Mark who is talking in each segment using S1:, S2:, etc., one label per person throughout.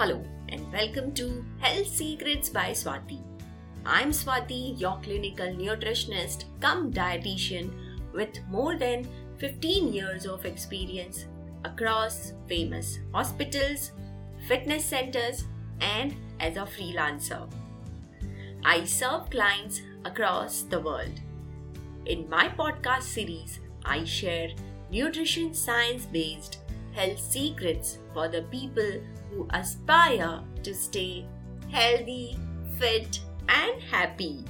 S1: Hello and welcome to Health Secrets by Swati. I'm Swati, your clinical nutritionist come dietitian with more than 15 years of experience across famous hospitals, fitness centers, and as a freelancer. I serve clients across the world. In my podcast series, I share nutrition science based health secrets for the people who aspire to stay healthy, fit, and happy.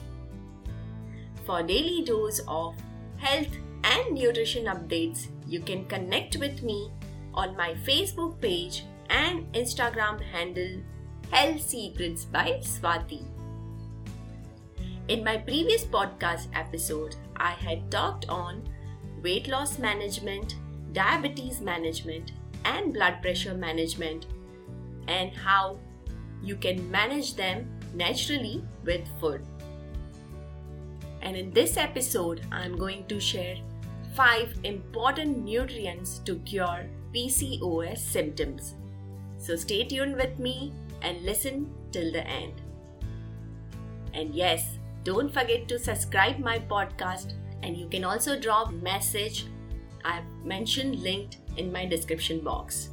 S1: For daily dose of health and nutrition updates, you can connect with me on my Facebook page and Instagram handle Health Secrets by Swati. In my previous podcast episode, I had talked on weight loss management, diabetes management, and blood pressure management, and how you can manage them naturally with food. And in this episode, I'm going to share 5 important nutrients to cure PCOS symptoms. So stay tuned with me and listen till the end. And yes, don't forget to subscribe my podcast and you can also drop message I've mentioned linked in my description box.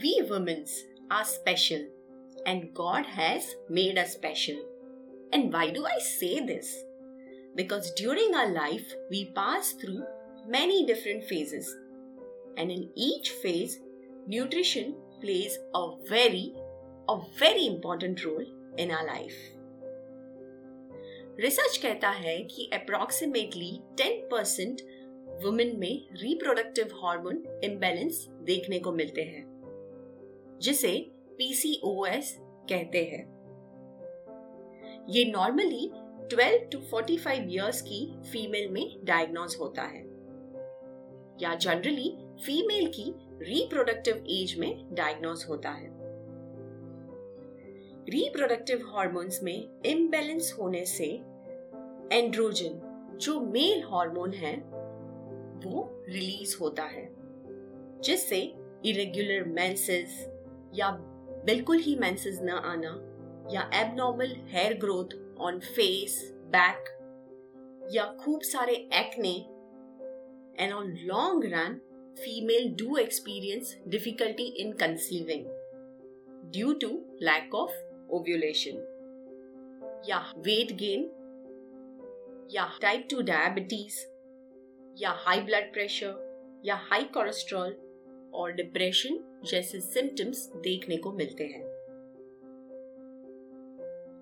S1: We women are special and God has made us special. And why do I say this? Because during our life we pass through many different phases. And in each phase, nutrition plays a very, a very important role in our life. Research कहता है कि approximately 10 percent women में reproductive hormone imbalance देखने को मिलते हैं, जिसे PCOS कहते हैं। ये नॉर्मली 12 टू 45 इयर्स की फीमेल में डायग्नोज होता है, या जनरली फीमेल की रिप्रोडक्टिव एज में डायग्नोज होता है। रिप्रोडक्टिव हार्मोन्स में इम्बेलेंस होने से एंड्रोजन जो मेल हार्मोन है, वो रिलीज़ होता है, जिससे इरेग्युलर मेंसेस या बिल्कुल ही मेंसेस न आना या abnormal hair growth on face back या खूब सारे acne and on long run female do experience difficulty in conceiving due to lack of ovulation. Yeah, weight gain. Yeah, type 2 diabetes. Yeah, high blood pressure. या high cholesterol और depression जैसे symptoms देखने को मिलते हैं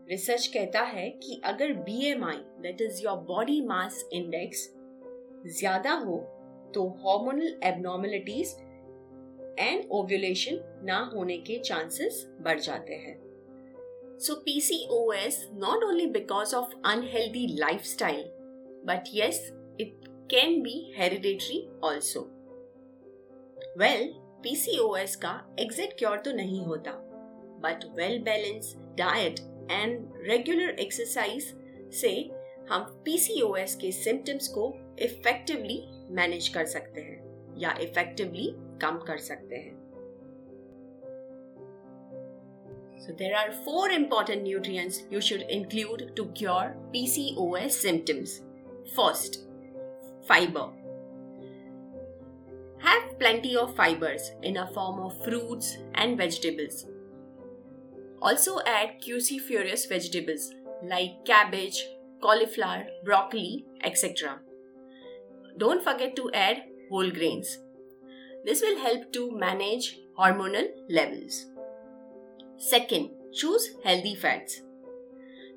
S1: रिसर्च कहता है कि अगर BMI that is your body mass index ज़्यादा हो तो हार्मोनल एबनॉर्मलिटीज एंड ओव्यूलेशन ना होने के चांसेस बढ़ जाते हैं so PCOS not only because of unhealthy lifestyle, but yes, it can be hereditary also. Well, PCOS का एग्जैक्ट क्योर तो नहीं होता but well balance diet and regular exercise से हम PCOS के सिम्टम्स को इफेक्टिवली मैनेज कर सकते हैं या इफेक्टिवली कम कर सकते हैं So there are four important nutrients you should include to cure PCOS symptoms. First, fiber. Have plenty of fibers in a form of fruits and vegetables. Also add cruciferous vegetables like cabbage, cauliflower, broccoli, etc. Don't forget to add whole grains. This will help to manage hormonal levels. Second, choose healthy fats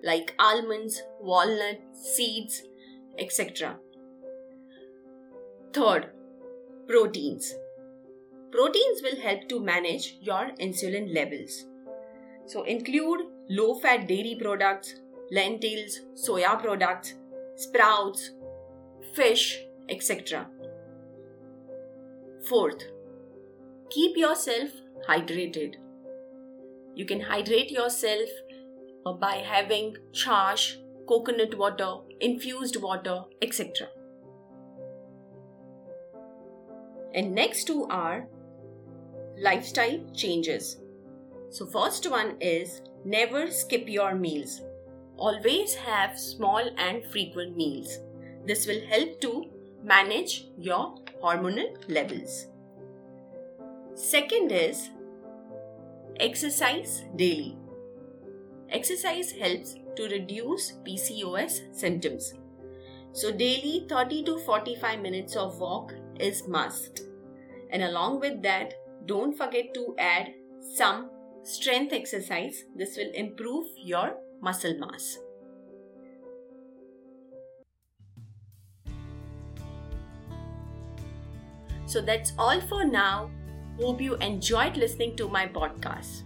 S1: like almonds, walnuts, seeds, etc. Third, proteins. Proteins will help to manage your insulin levels. So include low fat dairy products, lentils, soya products, sprouts, fish, etc. Fourth, keep yourself hydrated. You can hydrate yourself uh, by having chash, coconut water, infused water, etc. And next two are lifestyle changes. So, first one is never skip your meals. Always have small and frequent meals. This will help to manage your hormonal levels. Second is exercise daily. Exercise helps to reduce PCOS symptoms. So daily 30 to 45 minutes of walk is must. And along with that, don't forget to add some strength exercise. This will improve your muscle mass. So that's all for now. Hope you enjoyed listening to my podcast.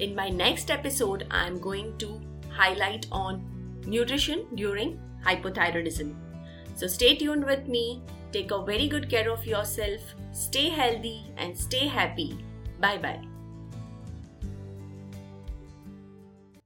S1: In my next episode, I am going to highlight on nutrition during hypothyroidism. So stay tuned with me. Take a very good care of yourself. Stay healthy and stay happy. Bye bye.